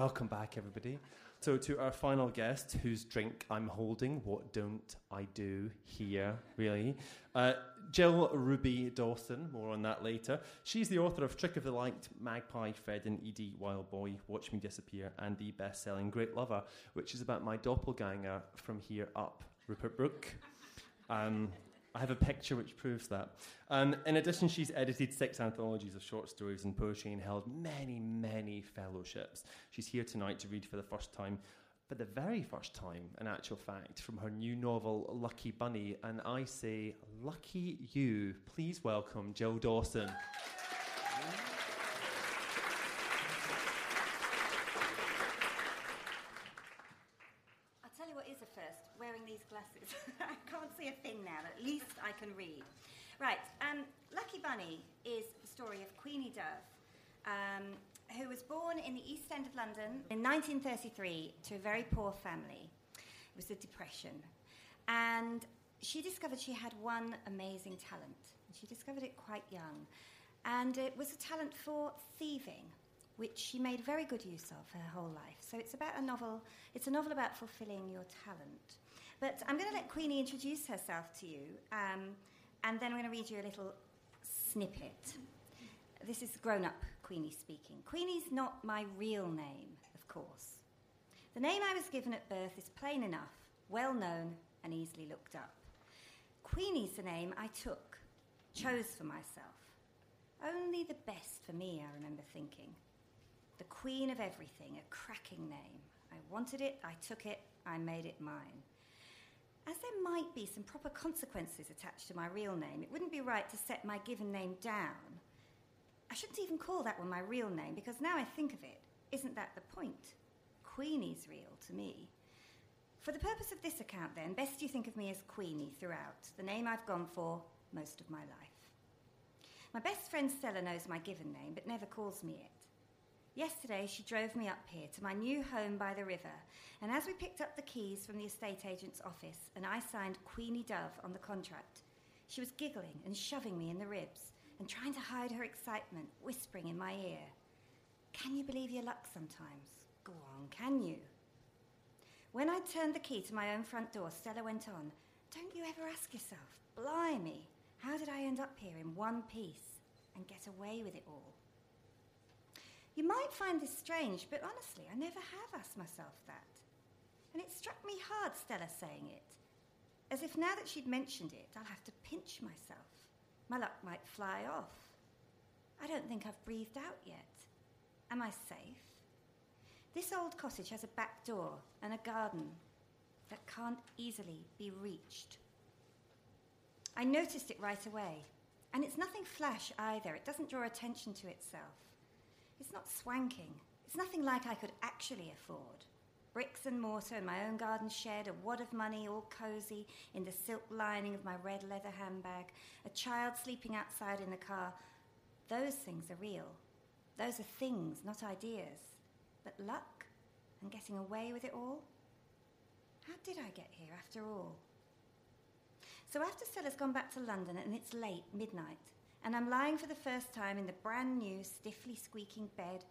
Welcome back, everybody. So, to our final guest, whose drink I'm holding, what don't I do here, really? Uh, Jill Ruby Dawson, more on that later. She's the author of Trick of the Light, Magpie, Fred and Edie, Wild Boy, Watch Me Disappear, and the best selling Great Lover, which is about my doppelganger from here up, Rupert Brooke. Um, I have a picture which proves that. Um, in addition, she's edited six anthologies of short stories and poetry and held many, many fellowships. She's here tonight to read for the first time, for the very first time, in actual fact, from her new novel, Lucky Bunny. And I say, lucky you. Please welcome Jill Dawson. I'll tell you what is a first, wearing these glasses. I can't see a thing now, but at can read. Right, um, Lucky Bunny is the story of Queenie Dove, um, who was born in the East End of London in 1933 to a very poor family. It was the Depression. And she discovered she had one amazing talent. She discovered it quite young. And it was a talent for thieving which she made very good use of her whole life. So it's about a novel. It's a novel about fulfilling your talent. But I'm going to let Queenie introduce herself to you, um, and then I'm going to read you a little snippet. This is grown-up Queenie speaking. Queenie's not my real name, of course. The name I was given at birth is plain enough, well known, and easily looked up. Queenie's the name I took, chose for myself. Only the best for me, I remember thinking the queen of everything, a cracking name. I wanted it, I took it, I made it mine. As there might be some proper consequences attached to my real name, it wouldn't be right to set my given name down. I shouldn't even call that one my real name because now I think of it, isn't that the point? Queenie's real to me. For the purpose of this account, then, best you think of me as Queenie throughout, the name I've gone for most of my life. My best friend Stella knows my given name, but never calls me it. Yesterday, she drove me up here to my new home by the river, and as we picked up the keys from the estate agent's office and I signed Queenie Dove on the contract, she was giggling and shoving me in the ribs and trying to hide her excitement, whispering in my ear, Can you believe your luck sometimes? Go on, can you? When I turned the key to my own front door, Stella went on, Don't you ever ask yourself, blimey, how did I end up here in one piece and get away with it all? You might find this strange, but honestly, I never have asked myself that. And it struck me hard, Stella saying it, as if now that she'd mentioned it, I'll have to pinch myself. My luck might fly off. I don't think I've breathed out yet. Am I safe? This old cottage has a back door and a garden that can't easily be reached. I noticed it right away. And it's nothing flash either, it doesn't draw attention to itself. It's not swanking. It's nothing like I could actually afford. Bricks and mortar in my own garden shed, a wad of money all cosy in the silk lining of my red leather handbag, a child sleeping outside in the car. Those things are real. Those are things, not ideas. But luck and getting away with it all? How did I get here after all? So after Stella's gone back to London and it's late, midnight, and I'm lying for the first time in the brand new, stiffly squeaking bed,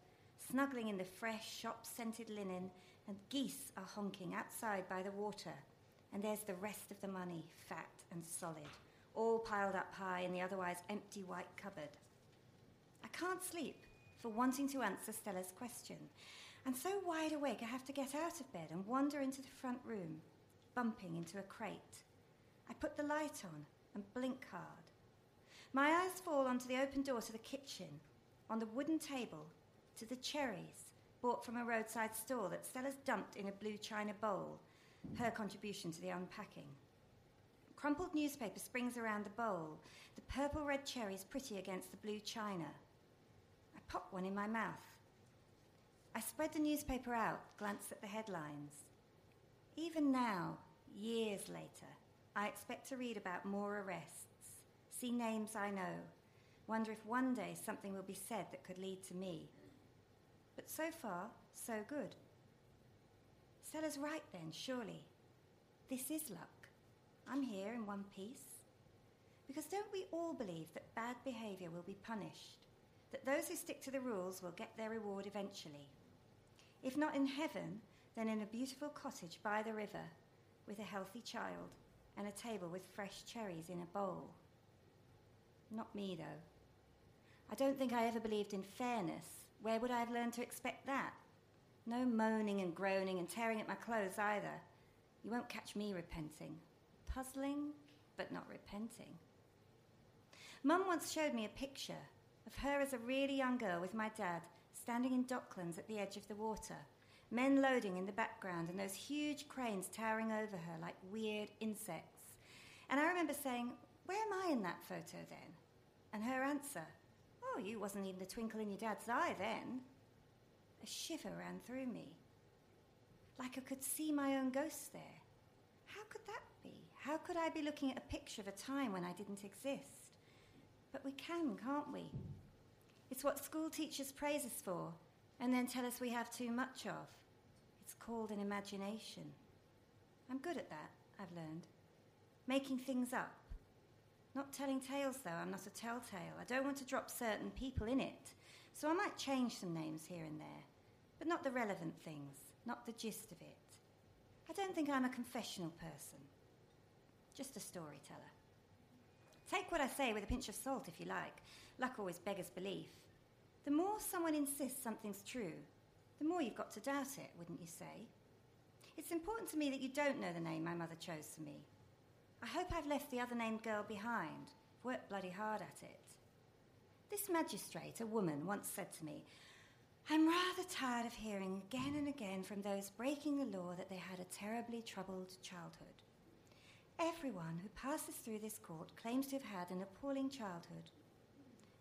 snuggling in the fresh, shop scented linen, and geese are honking outside by the water. And there's the rest of the money, fat and solid, all piled up high in the otherwise empty white cupboard. I can't sleep for wanting to answer Stella's question. And so wide awake, I have to get out of bed and wander into the front room, bumping into a crate. I put the light on and blink hard. My eyes fall onto the open door to the kitchen, on the wooden table, to the cherries bought from a roadside store that Stella's dumped in a blue china bowl, her contribution to the unpacking. Crumpled newspaper springs around the bowl, the purple red cherries pretty against the blue china. I pop one in my mouth. I spread the newspaper out, glance at the headlines. Even now, years later, I expect to read about more arrests see names I know, wonder if one day something will be said that could lead to me. But so far, so good. Stella's right then, surely. This is luck. I'm here in one piece. Because don't we all believe that bad behaviour will be punished? That those who stick to the rules will get their reward eventually? If not in heaven, then in a beautiful cottage by the river with a healthy child and a table with fresh cherries in a bowl. Not me, though. I don't think I ever believed in fairness. Where would I have learned to expect that? No moaning and groaning and tearing at my clothes either. You won't catch me repenting. Puzzling, but not repenting. Mum once showed me a picture of her as a really young girl with my dad standing in Docklands at the edge of the water, men loading in the background, and those huge cranes towering over her like weird insects. And I remember saying, Where am I in that photo then? And her answer, Oh, you wasn't even a twinkle in your dad's eye then. A shiver ran through me. Like I could see my own ghost there. How could that be? How could I be looking at a picture of a time when I didn't exist? But we can, can't we? It's what school teachers praise us for and then tell us we have too much of. It's called an imagination. I'm good at that, I've learned. Making things up. Not telling tales, though, I'm not a telltale. I don't want to drop certain people in it, so I might change some names here and there, but not the relevant things, not the gist of it. I don't think I'm a confessional person, just a storyteller. Take what I say with a pinch of salt if you like. Luck always beggars belief. The more someone insists something's true, the more you've got to doubt it, wouldn't you say? It's important to me that you don't know the name my mother chose for me. I hope I've left the other named girl behind. I've worked bloody hard at it. This magistrate, a woman, once said to me, I'm rather tired of hearing again and again from those breaking the law that they had a terribly troubled childhood. Everyone who passes through this court claims to have had an appalling childhood.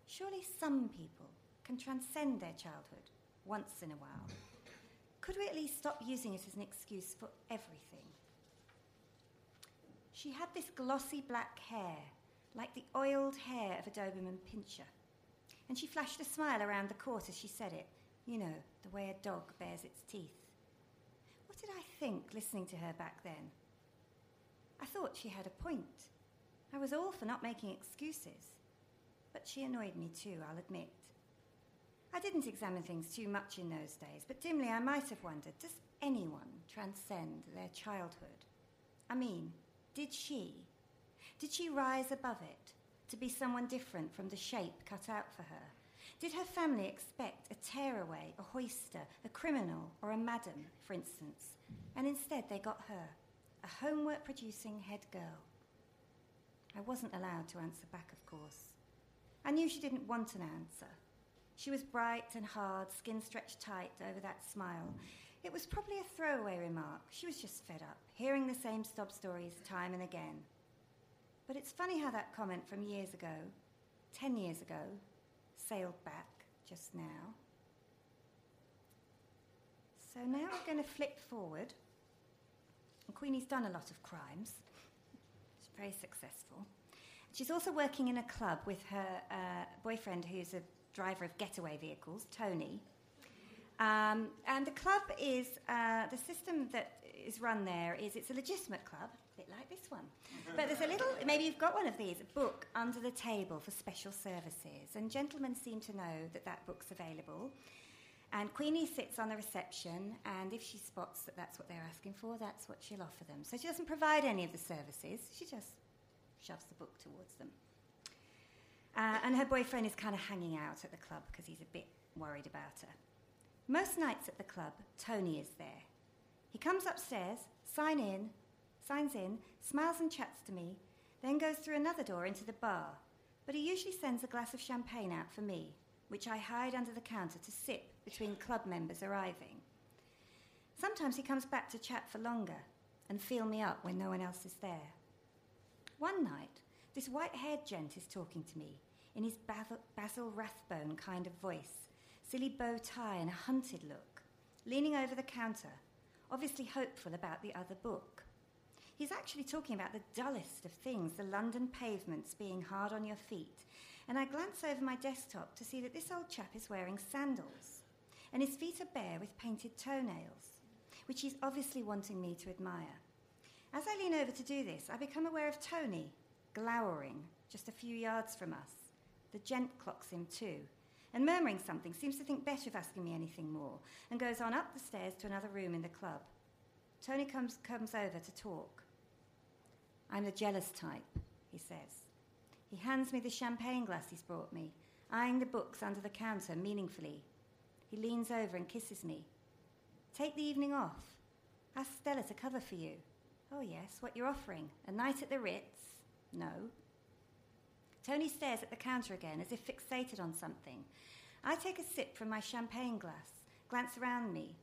Surely some people can transcend their childhood once in a while. Could we at least stop using it as an excuse for everything? She had this glossy black hair, like the oiled hair of a Doberman pinscher. And she flashed a smile around the court as she said it, you know, the way a dog bares its teeth. What did I think listening to her back then? I thought she had a point. I was all for not making excuses. But she annoyed me too, I'll admit. I didn't examine things too much in those days, but dimly I might have wondered does anyone transcend their childhood? I mean, did she? Did she rise above it to be someone different from the shape cut out for her? Did her family expect a tearaway, a hoister, a criminal, or a madam, for instance? And instead they got her, a homework producing head girl. I wasn't allowed to answer back, of course. I knew she didn't want an answer. She was bright and hard, skin stretched tight over that smile. It was probably a throwaway remark. She was just fed up, hearing the same sob stories time and again. But it's funny how that comment from years ago, ten years ago, sailed back just now. So now we're going to flip forward. And Queenie's done a lot of crimes. She's very successful. She's also working in a club with her uh, boyfriend, who's a driver of getaway vehicles, Tony. Um, and the club is uh, the system that is run there is it's a legitimate club, a bit like this one. But there's a little, maybe you've got one of these, a book under the table for special services. And gentlemen seem to know that that book's available. And Queenie sits on the reception, and if she spots that that's what they're asking for, that's what she'll offer them. So she doesn't provide any of the services, she just shoves the book towards them. Uh, and her boyfriend is kind of hanging out at the club because he's a bit worried about her. Most nights at the club, Tony is there. He comes upstairs, sign in, signs in, smiles and chats to me, then goes through another door into the bar. But he usually sends a glass of champagne out for me, which I hide under the counter to sip between club members arriving. Sometimes he comes back to chat for longer and feel me up when no one else is there. One night, this white haired gent is talking to me in his Basil Rathbone kind of voice, silly bow tie and a hunted look, leaning over the counter, obviously hopeful about the other book. He's actually talking about the dullest of things, the London pavements being hard on your feet, and I glance over my desktop to see that this old chap is wearing sandals, and his feet are bare with painted toenails, which he's obviously wanting me to admire. As I lean over to do this, I become aware of Tony, glowering just a few yards from us. The gent clocks him too, and murmuring something, seems to think better of asking me anything more, and goes on up the stairs to another room in the club. Tony comes, comes over to talk. I'm the jealous type, he says. He hands me the champagne glass he's brought me, eyeing the books under the counter meaningfully. He leans over and kisses me. Take the evening off. Ask Stella to cover for you. Oh, yes, what you're offering. A night at the Ritz? No. Tony stares at the counter again as if fixated on something. I take a sip from my champagne glass, glance around me.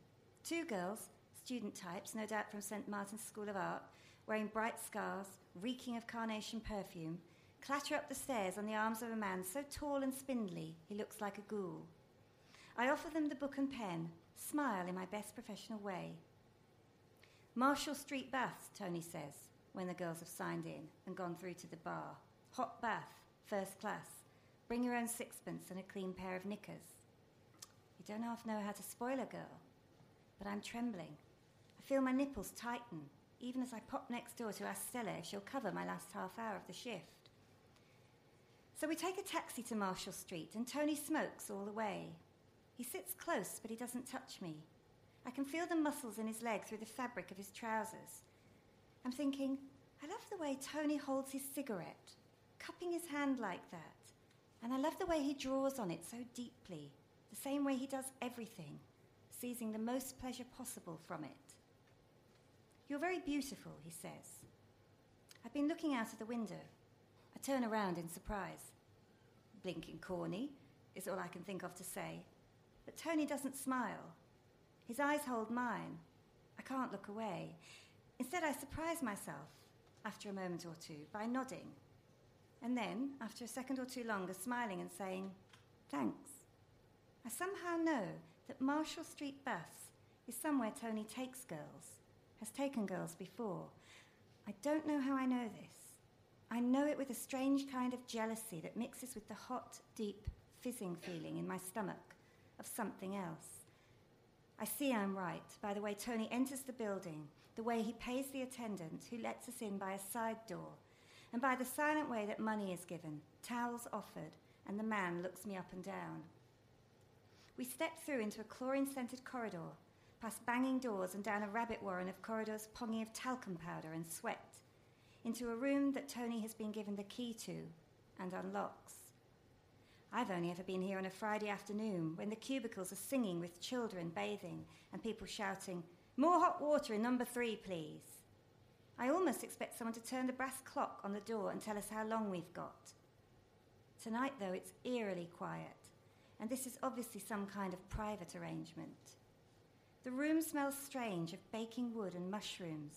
Two girls, student types, no doubt from St. Martin's School of Art, wearing bright scarves, reeking of carnation perfume, clatter up the stairs on the arms of a man so tall and spindly he looks like a ghoul. I offer them the book and pen, smile in my best professional way. Marshall Street baths, Tony says, when the girls have signed in and gone through to the bar. Hot bath, first class. Bring your own sixpence and a clean pair of knickers. You don't half know how to spoil a girl, but I'm trembling. I feel my nipples tighten, even as I pop next door to ask Stella if she'll cover my last half hour of the shift. So we take a taxi to Marshall Street, and Tony smokes all the way. He sits close, but he doesn't touch me. I can feel the muscles in his leg through the fabric of his trousers. I'm thinking, I love the way Tony holds his cigarette, cupping his hand like that. And I love the way he draws on it so deeply, the same way he does everything, seizing the most pleasure possible from it. You're very beautiful, he says. I've been looking out of the window. I turn around in surprise. Blinking corny is all I can think of to say. But Tony doesn't smile. His eyes hold mine. I can't look away. Instead, I surprise myself, after a moment or two, by nodding. And then, after a second or two longer, smiling and saying, Thanks. I somehow know that Marshall Street Baths is somewhere Tony takes girls, has taken girls before. I don't know how I know this. I know it with a strange kind of jealousy that mixes with the hot, deep, fizzing feeling in my stomach of something else. I see I'm right by the way Tony enters the building, the way he pays the attendant who lets us in by a side door, and by the silent way that money is given, towels offered, and the man looks me up and down. We step through into a chlorine scented corridor, past banging doors and down a rabbit warren of corridors pongy of talcum powder and sweat, into a room that Tony has been given the key to and unlocks. I've only ever been here on a Friday afternoon when the cubicles are singing with children bathing and people shouting, More hot water in number three, please. I almost expect someone to turn the brass clock on the door and tell us how long we've got. Tonight, though, it's eerily quiet, and this is obviously some kind of private arrangement. The room smells strange of baking wood and mushrooms.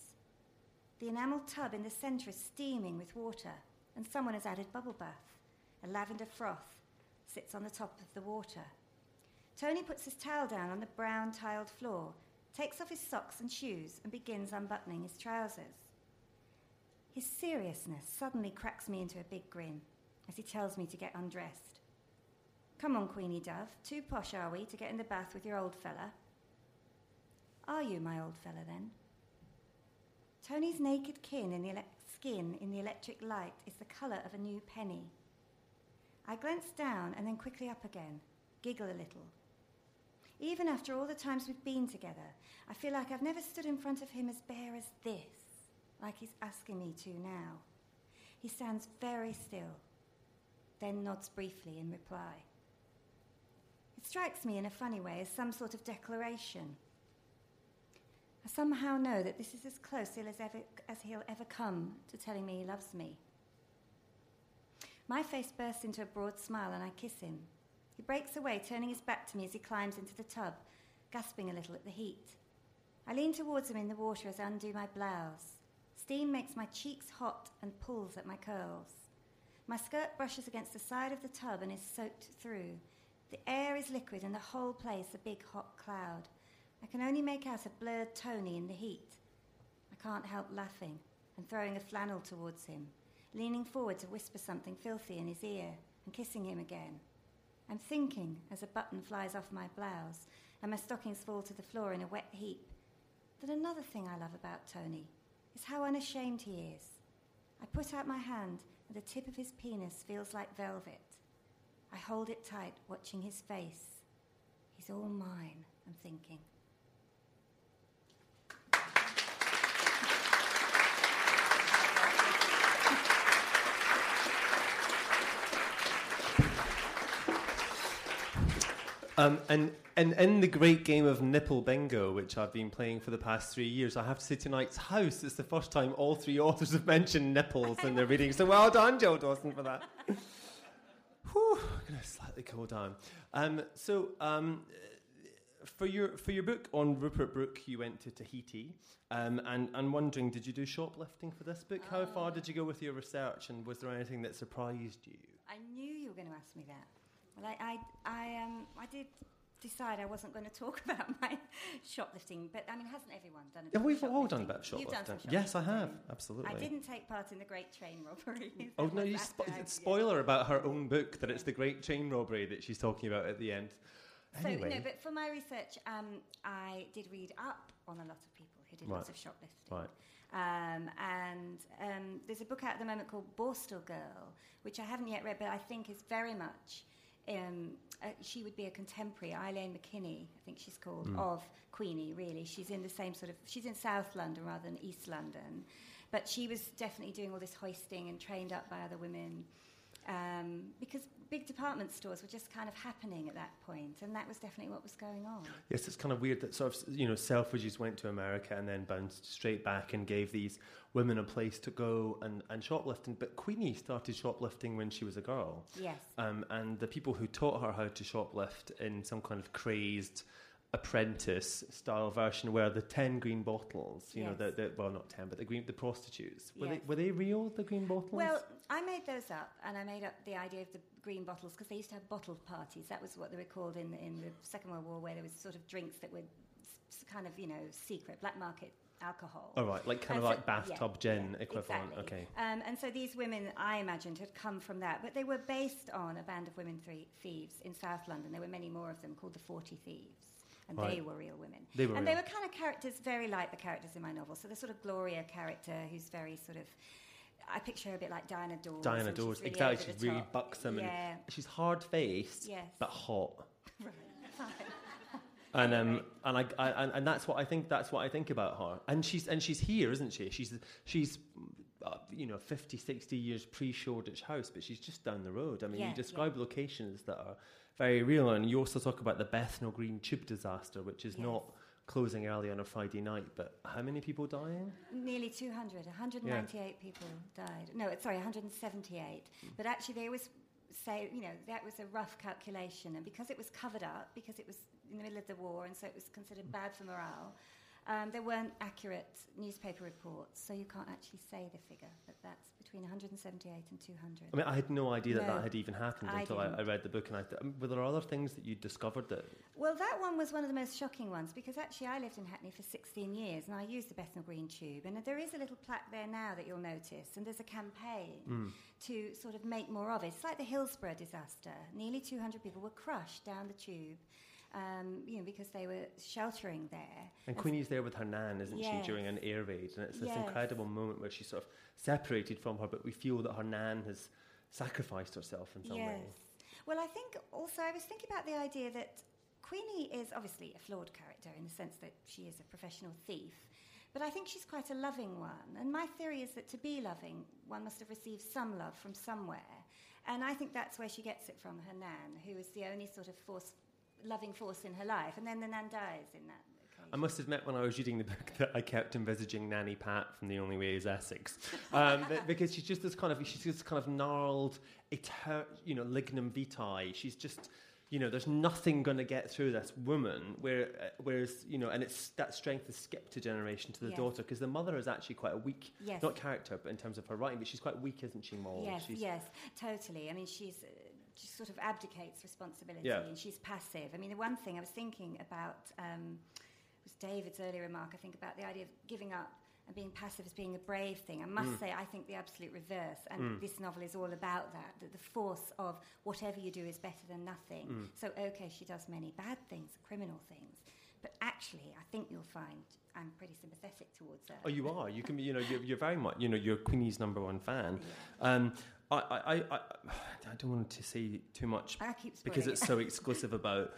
The enamel tub in the centre is steaming with water, and someone has added bubble bath, a lavender froth, sits on the top of the water. Tony puts his towel down on the brown tiled floor, takes off his socks and shoes, and begins unbuttoning his trousers. His seriousness suddenly cracks me into a big grin as he tells me to get undressed. Come on, Queenie Dove, too posh are we to get in the bath with your old fella? Are you my old fella then? Tony's naked kin in the ele- skin in the electric light is the colour of a new penny. I glance down and then quickly up again, giggle a little. Even after all the times we've been together, I feel like I've never stood in front of him as bare as this, like he's asking me to now. He stands very still, then nods briefly in reply. It strikes me in a funny way as some sort of declaration. I somehow know that this is as close as, ever, as he'll ever come to telling me he loves me. My face bursts into a broad smile and I kiss him. He breaks away, turning his back to me as he climbs into the tub, gasping a little at the heat. I lean towards him in the water as I undo my blouse. Steam makes my cheeks hot and pulls at my curls. My skirt brushes against the side of the tub and is soaked through. The air is liquid and the whole place a big hot cloud. I can only make out a blurred Tony in the heat. I can't help laughing and throwing a flannel towards him leaning forward to whisper something filthy in his ear and kissing him again. I'm thinking as a button flies off my blouse and my stockings fall to the floor in a wet heap that another thing I love about Tony is how unashamed he is. I put out my hand and the tip of his penis feels like velvet. I hold it tight, watching his face. He's all mine, I'm thinking. Um, and, and in the great game of Nipple Bingo, which I've been playing for the past three years, I have to say tonight's house is the first time all three authors have mentioned nipples in their reading. So well done, Jill Dawson, for that. Whew, I'm going to slightly cool down. Um, so, um, for your for your book on Rupert Brooke, you went to Tahiti, um, and and wondering, did you do shoplifting for this book? How far did you go with your research, and was there anything that surprised you? I knew you were going to ask me that. Well, I, I, I, um, I did decide I wasn't going to talk about my shoplifting, but I mean, hasn't everyone done a bit Yeah, we've all done shoplifting? a bit of You've done shoplifting. Yes, I have. Absolutely. I didn't take part in the Great Train Robbery. Oh no! You spo- bad, it's yeah. spoiler about her own book that it's the Great Train Robbery that she's talking about at the end. Anyway, So, no, but for my research, um, I did read up on a lot of people who did lots of shoplifting. Right. Um, and um, there's a book out at the moment called Borstal Girl, which I haven't yet read, but I think is very much. Um, uh, she would be a contemporary, Eileen MacKenney, I think she's called, Mm. of Queenie, really. She's in the same sort of, she's in South London rather than East London. But she was definitely doing all this hoisting and trained up by other women um, because big department stores were just kind of happening at that point, and that was definitely what was going on. yes, it's kind of weird that sort of you know Selfridges went to America and then bounced straight back and gave these women a place to go and, and shoplifting. But Queenie started shoplifting when she was a girl, Yes. um, and the people who taught her how to shoplift in some kind of crazed apprentice style version where the 10 green bottles you know Yes. the, the well not 10 but the green the prostitutes were Yes. they were they real the green bottles Well, I made those up, and I made up the idea of the green bottles because they used to have bottle parties. That was what they were called in the, in the Second World War, where there was sort of drinks that were kind of you know secret black market alcohol. All right, like kind And of so- like bathtub yeah, gin yeah, equivalent. exactly. Okay. Um, and so these women, I imagined, had come from that, but they were based on a band of women three- thieves in South London. There were many more of them called the Forty Thieves, and they were real women. They were and real. they were kind of characters very like the characters in my novel. So the sort of Gloria character, who's very sort of. I picture her a bit like Diana Dors. Diana Dors, really exactly. She's really top. buxom Yeah. and she's hard faced, Yes. but hot. Right. And um, and I, I and that's what I think. That's what I think about her. And she's and she's here, isn't she? She's she's. Uh, you know, 50, 60 years pre Shoreditch House, but she's just down the road. I mean, Yeah, you yeah. describe locations that are very real, and you also talk about the Bethnal Green tube disaster, which is Yes. not closing early on a Friday night, but how many people dying? Nearly 200, 198 people died. No, sorry, 178. But actually, they always say, you know, that was a rough calculation. And because it was covered up, because it was in the middle of the war, and so it was considered bad for morale, um, there weren't accurate newspaper reports. So you can't actually say the figure, but that's between 178 and 200. I mean, I had no idea that No, that had even happened I until I, I read the book. And I th- were there other things that you discovered that? Well, that one was one of the most shocking ones because actually I lived in Hackney for 16 years and I used the Bethnal Green Tube. And there is a little plaque there now that you'll notice, and there's a campaign Mm. to sort of make more of it. It's like the Hillsborough disaster. Nearly 200 people were crushed down the tube. Um, you know, because they were sheltering there. And Queenie's there with her nan, isn't Yes. she, during an air raid? And it's this Yes. incredible moment where she's sort of separated from her, but we feel that her nan has sacrificed herself in some yes. way. Well, I think also I was thinking about the idea that Queenie is obviously a flawed character in the sense that she is a professional thief, but I think she's quite a loving one. And my theory is that to be loving, one must have received some love from somewhere. And I think that's where she gets it from her nan, who is the only sort of force, loving force in her life. And then the nan dies in that occasion. I must admit, when I was reading the book, that I kept envisaging Nanny Pat from The Only Way Is Essex, um, because she's just this kind of she's just kind of gnarled, eter- you know, lignum vitae. She's just, you know, there's nothing going to get through this woman. Where, uh, whereas, you know, and it's that strength is skipped a generation to the Yes. daughter because the mother is actually quite a weak, Yes. not character, but in terms of her writing, but she's quite weak, isn't she, Maud? Yes, she's, yes, totally. I mean, she's she sort of abdicates responsibility Yeah. and she's passive. I mean, the one thing I was thinking about um, was David's earlier remark. I think about the idea of giving up and being passive as being a brave thing. I must Mm. say, I think the absolute reverse. And Mm. this novel is all about that. That the force of whatever you do is better than nothing. Mm. So okay, she does many bad things, criminal things. But actually, I think you'll find I'm pretty sympathetic towards her. Oh, you are. You can be. You know, you're, you're very much. You know, you're Queenie's number one fan. Yeah. Um, I, I, I, I, I don't want to say too much I because it's so exclusive about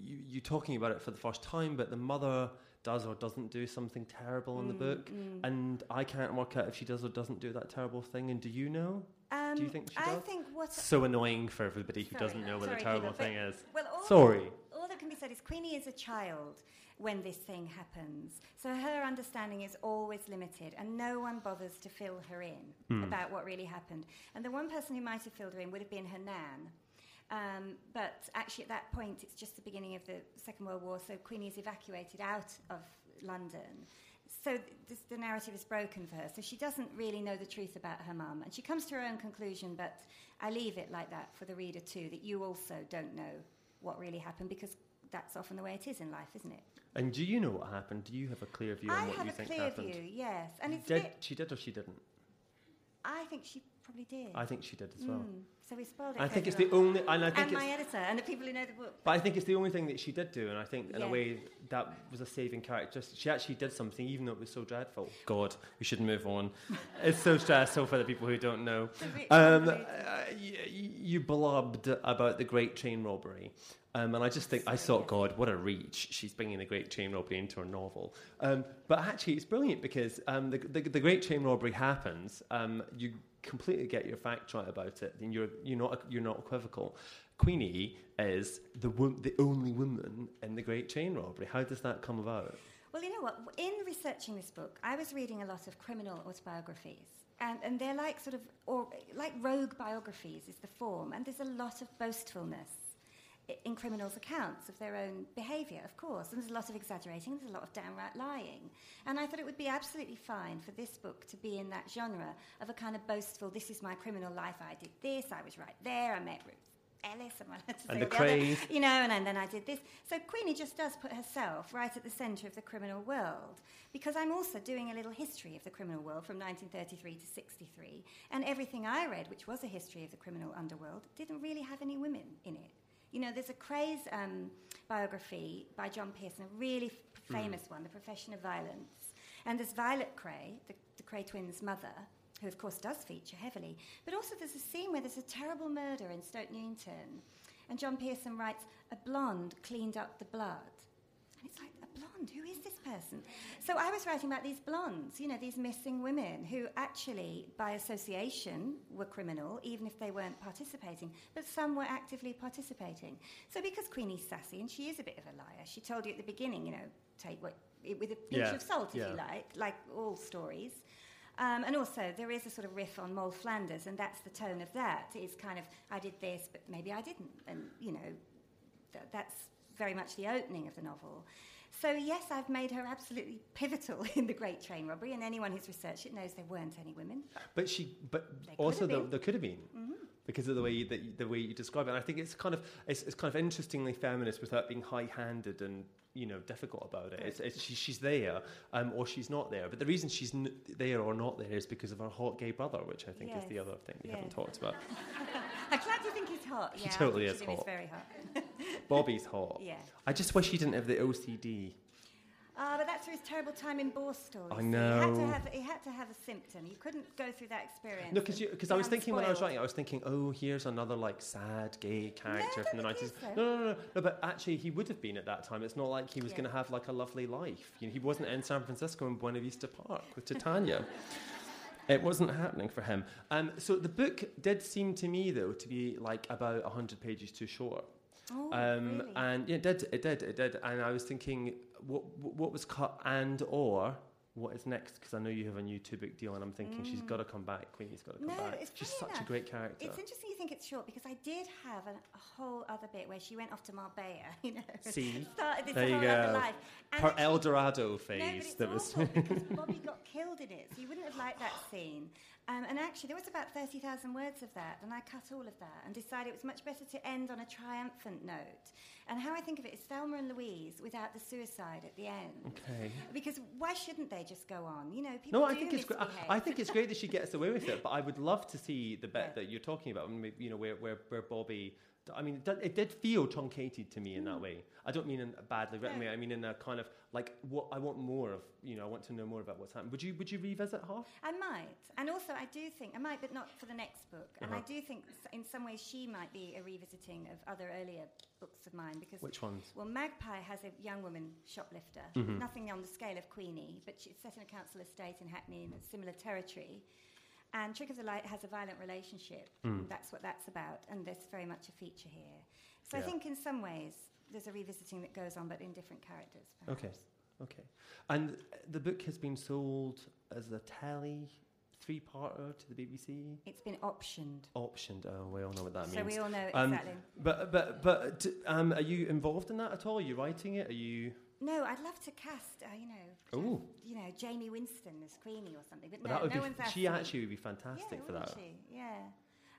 you, you talking about it for the first time, but the mother does or doesn't do something terrible in the Mm, book, mm. and I can't work out if she does or doesn't do that terrible thing. And do you know? Um, do you think she I does? think what's So annoying for everybody who Sorry. doesn't know what Sorry, the terrible Peter, thing is. Well, all Sorry. all that can be said is Queenie is a child when this thing happens. So her understanding is always limited, and no one bothers to fill her in Hmm. about what really happened. And the one person who might have filled her in would have been her nan. Um, but actually, at that point, it's just the beginning of the Second World War, so Queenie is evacuated out of London. So th- this, the narrative is broken for her. So she doesn't really know the truth about her mum. And she comes to her own conclusion, but I leave it like that for the reader too, that you also don't know what really happened because that's often the way it is in life, isn't it? And do you know what happened? Do you have a clear view I on what have you a think clear happened? view, yes. And it's Did bit, she did or she didn't? I think she probably did. I think she did as well. Mm, so we spoiled it. I think it's the only, and I think and my editor and the people who know the book. But I think it's the only thing that she did do, and I think in Yeah. a way that was a saving characteristic. She actually did something, even though it was so dreadful. God, we should move on. it's so stressful for the people who don't know. A Um, uh, you, you blubbed about the Great Train Robbery. Um, and I just think, I thought, God, what a reach. She's bringing the Great Train Robbery into her novel. Um, but actually, it's brilliant because um, the, the, the Great Train Robbery happens. Um, you completely get your facts right about it, and you're, you're, not, you're not equivocal. Queenie is the, wo- the only woman in the Great Train Robbery. How does that come about? Well, you know what? In researching this book, I was reading a lot of criminal autobiographies. And, and they're like sort of, or like rogue biographies is the form. And there's a lot of boastfulness in criminals' accounts of their own behaviour, of course. And there's a lot of exaggerating, there's a lot of downright lying. And I thought it would be absolutely fine for this book to be in that genre of a kind of boastful, this is my criminal life, I did this, I was right there, I met Ruth Ellis, am I allowed to And say the other? Krays. you know, and, and then I did this. So Queenie just does put herself right at the centre of the criminal world because I'm also doing a little history of the criminal world from 1933 to 63, and everything I read, which was a history of the criminal underworld, didn't really have any women in it. You know, there's a Krays um, biography by John Pearson, a really f- famous one, The Profession of Violence. And there's Violet Kray, the, the Kray twins' mother, who of course does feature heavily. But also there's a scene where there's a terrible murder in Stoke Newington. And John Pearson writes, a blonde cleaned up the blood. And it's like, blonde? Who is this person? So I was writing about these blondes, you know, these missing women who actually, by association, were criminal, even if they weren't participating, but some were actively participating. So because Queenie's sassy, and she is a bit of a liar, she told you at the beginning, you know, take what, it with a pinch Yeah, of salt, if yeah. you like, like all stories. Um, and also, there is a sort of riff on Moll Flanders, and that's the tone of that. Is kind of, I did this, but maybe I didn't. And, you know, th- that's very much the opening of the novel. So, yes, I've made her absolutely pivotal in the Great Train Robbery, and anyone who's researched it knows there weren't any women. But she, but There also there, there could have been Mhm. because of the way you, that you, the way you describe it. And I think it's kind of it's, it's kind of interestingly feminist without being high-handed and you know difficult about it. It's, it's she, she's there um, or she's not there. But the reason she's n- there or not there is because of her hot gay brother, which I think is the other thing we haven't talked about. I'm glad you think hot. He Yeah, I totally is hot. very hot. Bobby's hot. Yeah. I just wish he didn't have the OCD. Ah, but that's his terrible time in Borstal. I see. He had, to know. have, he had to have a symptom. You couldn't go through that experience. No, because I was thinking when I was writing, I was thinking, oh, here's another like sad gay character I from the nineties. so. No, no, no, no. But actually, he would have been at that time. It's not like he was Yeah. going to have like a lovely life. You know, he wasn't in San Francisco in Buena Vista Park with Titania. it wasn't happening for him. Um, so the book did seem to me though to be like about hundred pages too short. Oh, Um, really? And yeah, it did, it did, it did. And I was thinking, what what was cut and or what is next? Because I know you have a new two book deal, and I'm thinking she's mm. got to come back. Queenie's got to come No, back. it's She's such a great character. It's interesting you think it's short because I did have a, a whole other bit where she went off to Marbella, you know, See, started this There you whole other life. And her El Dorado No, but phase. it's that was. because Bobby got killed in it, so you wouldn't have liked that scene. Um, and actually, there was about 30,000 words of that, and I cut all of that and decided it was much better to end on a triumphant note. And how I think of it is Thelma and Louise without the suicide at the end. okay. Because why shouldn't they just go on? You know, people No, I think it's great. I. I think it's great that she gets away with it, but I would love to see the bit Yeah. that you're talking about. You know, where where, where Bobby I mean, it did, it did feel truncated to me in that way. I don't mean in a badly written way. I mean in a kind of like what I want more of. You know, I want to know more about what's happened. Would you would you revisit Half? I might. And also, I do think, I might, but not for the next book. And I Uh-huh. do think in some ways she might be a revisiting of other earlier books of mine because. Which ones? Well, Magpie has a young woman shoplifter, Mhm. nothing on the scale of Queenie, but she's set in a council estate in Hackney in a similar territory. And Trick of the Light has a violent relationship. Mm. That's what that's about, and there's very much a feature here. So Yeah. I think in some ways there's a revisiting that goes on, but in different characters. Perhaps. Okay. Okay. And the book has been sold as a telly three-parter to the BBC. It's been optioned. Optioned. Oh, we all know what that means. so we all know Um, exactly. But but but um, are you involved in that at all? Are you writing it? Are you? No, I'd love to cast, uh, you know, Ooh. Know, Jaime Winstone as Queenie or something. But no, that would no be. one's she actually would be fantastic yeah, for that. She? Yeah.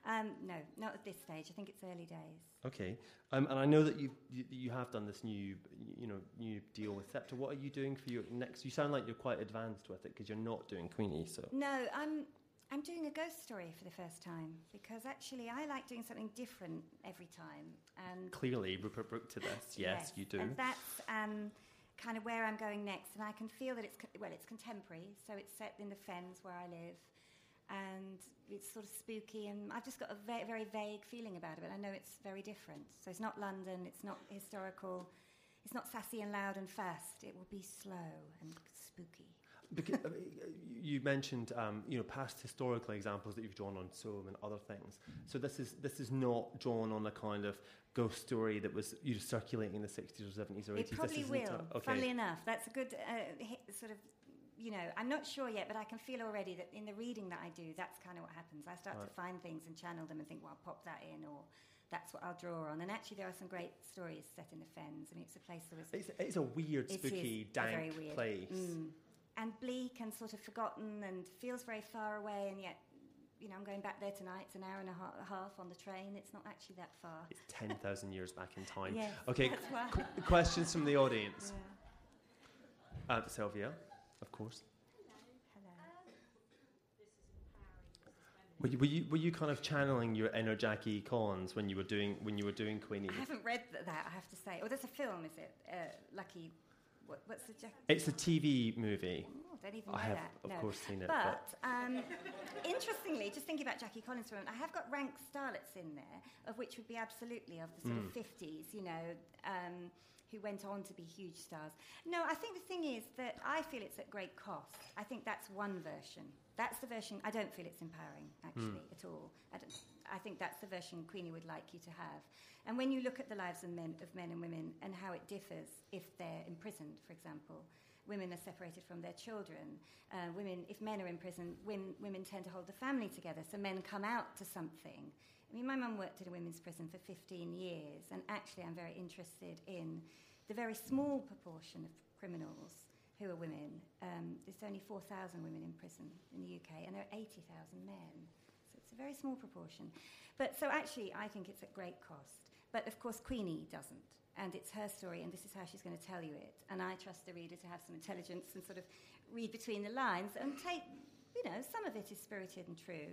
Um, no, not at this stage. I think it's early days. Okay. Um, and I know that you, you you have done this new you know new deal with Sceptre. What are you doing for your next? You sound like you're quite advanced with it because you're not doing Queenie. So No, I'm I'm doing a ghost story for the first time because actually I like doing something different every time. And clearly, Rupert Brooke to this. Yes, you do. And that's um, kind of where I'm going next. And I can feel that it's well, it's contemporary, so it's set in the Fens where I live, and it's sort of spooky. And I've just got a ve- very vague feeling about it, but I know it's very different. So it's not London. It's not historical. It's not sassy and loud and fast. It will be slow and spooky. Because, you mentioned, um, you know, past historical examples that you've drawn on Soame and other things. So this is this is not drawn on a kind of ghost story that was you know, circulating in the sixties or seventies or It eighties. probably this will. a- okay. Funnily enough, that's a good uh, sort of. You know, I'm not sure yet, but I can feel already that in the reading that I do, that's kind of what happens. I start to find things and channel them and think, well, I'll pop that in, or that's what I'll draw on. And actually, there are some great stories set in the Fens. I mean, it's a place that was It's, it's a weird, spooky, dank place. Mm. And bleak and sort of forgotten and feels very far away, and yet. You know, I'm going back there tonight. It's an hour and a ha- half on the train. It's not actually that far. It's ten thousand years back in time. Yes, Okay, qu- questions from the audience. Yeah. Uh, Sylvia, of course. Hello. Were you, were you were you kind of channeling your inner Jackie Collins when you were doing when you were doing Queenie? I haven't read th- that, I have to say. Oh, there's a film, is it? Uh, Lucky. What, what's the. Jack- It's a TV movie. oh, I don't even know I have, that. of no. course, seen it. But um, interestingly, just thinking about Jackie Collins for a moment, I have got rank starlets in there, of which would be absolutely of the sort Mm. of 50s, you know, um, who went on to be huge stars. No, I think the thing is that I feel it's at great cost. I think that's one version. That's the version, I don't feel it's empowering, actually, Mm. at all. I, don't, I think that's the version Queenie would like you to have. And when you look at the lives of men, of men and women and how it differs if they're imprisoned, for example, women are separated from their children. Uh, women, if men are in prison, women, women tend to hold the family together, so men come out to something. I mean, my mum worked in a women's prison for 15 years, and actually, I'm very interested in the very small proportion of criminals who are women. Um, there's only 4,000 women in prison in the UK, and there are 80,000 men. So it's a very small proportion. But so actually, I think it's at great cost. But of course, Queenie doesn't. And it's her story, and this is how she's going to tell you it. And I trust the reader to have some intelligence and sort of read between the lines and take, you know, some of it is spirited and true,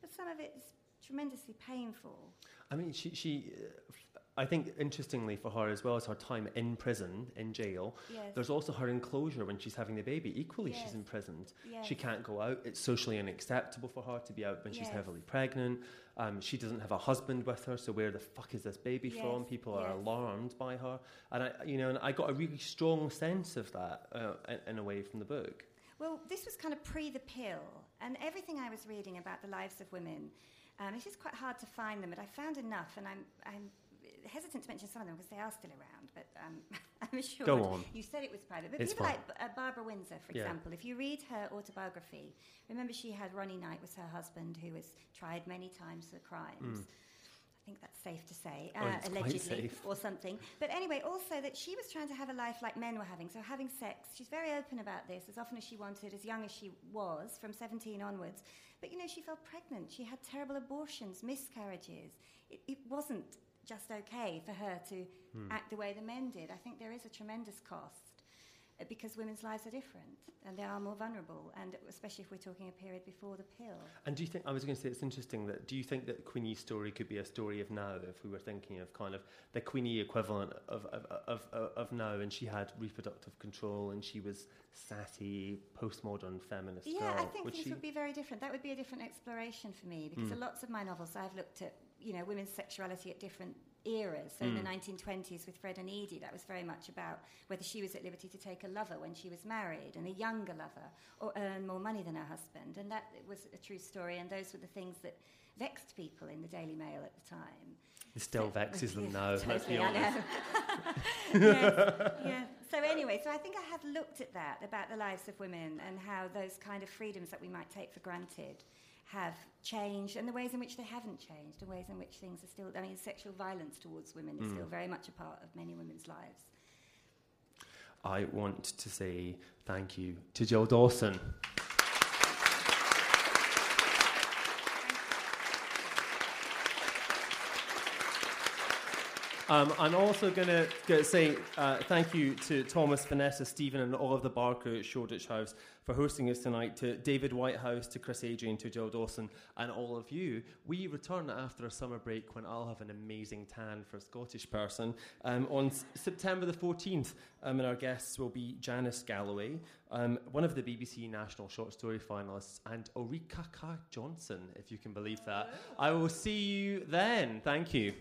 but some of it is tremendously painful. I mean, she, she uh, I think interestingly for her as well as her time in prison, in jail, Yes. there's also her enclosure when she's having the baby. Equally, Yes. she's imprisoned. yes. She can't go out. It's socially unacceptable for her to be out when she's heavily pregnant. Um, she doesn't have a husband with her, so where the fuck is this baby from? People are alarmed by her, and I, you know, and I got a really strong sense of that uh, in, in a way from the book. Well, this was kind of pre the pill, and everything I was reading about the lives of women, um, it's just quite hard to find them, but I found enough, and I'm, I'm hesitant to mention some of them because they are still around, but um, I'm sure. Go on. You said it was private, but It's people fine. like uh, Barbara Windsor, for Yeah. example, if you read her autobiography, remember she had Ronnie Knight was her husband who was tried many times for crimes. Mm. I think that's safe to say, Oh, uh, quite allegedly, or something. But anyway, also that she was trying to have a life like men were having, so having sex. She's very open about this, as often as she wanted, as young as she was, from 17 onwards. But you know, she fell pregnant. She had terrible abortions, miscarriages. It, it wasn't just okay for her to Hmm. act the way the men did. I think there is a tremendous cost. Because women's lives are different and they are more vulnerable, and especially if we're talking a period before the pill. And do you think, I was going to say, it's interesting that, do you think that Queenie's story could be a story of now, if we were thinking of kind of the Queenie equivalent of, of, of, of, of now, and she had reproductive control and she was sassy, postmodern feminist yeah, girl? I think would things she? would be very different. That would be a different exploration for me because Mm. lots of my novels I've looked at, you know, women's sexuality at different eras. So in the Mm. 1920s with Fred and Edie, that was very much about whether she was at liberty to take a lover when she was married and a younger lover or earn more money than her husband. And that was a true story. And those were the things that vexed people in the Daily Mail at the time. It still So- vexes them now, let's be honest. know. yes, yeah. So anyway, so I think I have looked at that about the lives of women and how those kind of freedoms that we might take for granted have changed and the ways in which they haven't changed, the ways in which things are still. I mean, sexual violence towards women is Mm. still very much a part of many women's lives. I want to say thank you to Jill Dawson. Um, I'm also going to say uh, thank you to Thomas, Vanessa, Stephen, and all of the bar crew at Shoreditch House for hosting us tonight, to David Whitehouse, to Chris Adrian, to Jill Dawson, and all of you. We return after a summer break when I'll have an amazing tan for a Scottish person um, on S- September the 14th, um, and our guests will be Janice Galloway, um, one of the BBC National Short Story finalists, and Ulrika K. Jonsson, if you can believe that. I will see you then. Thank you.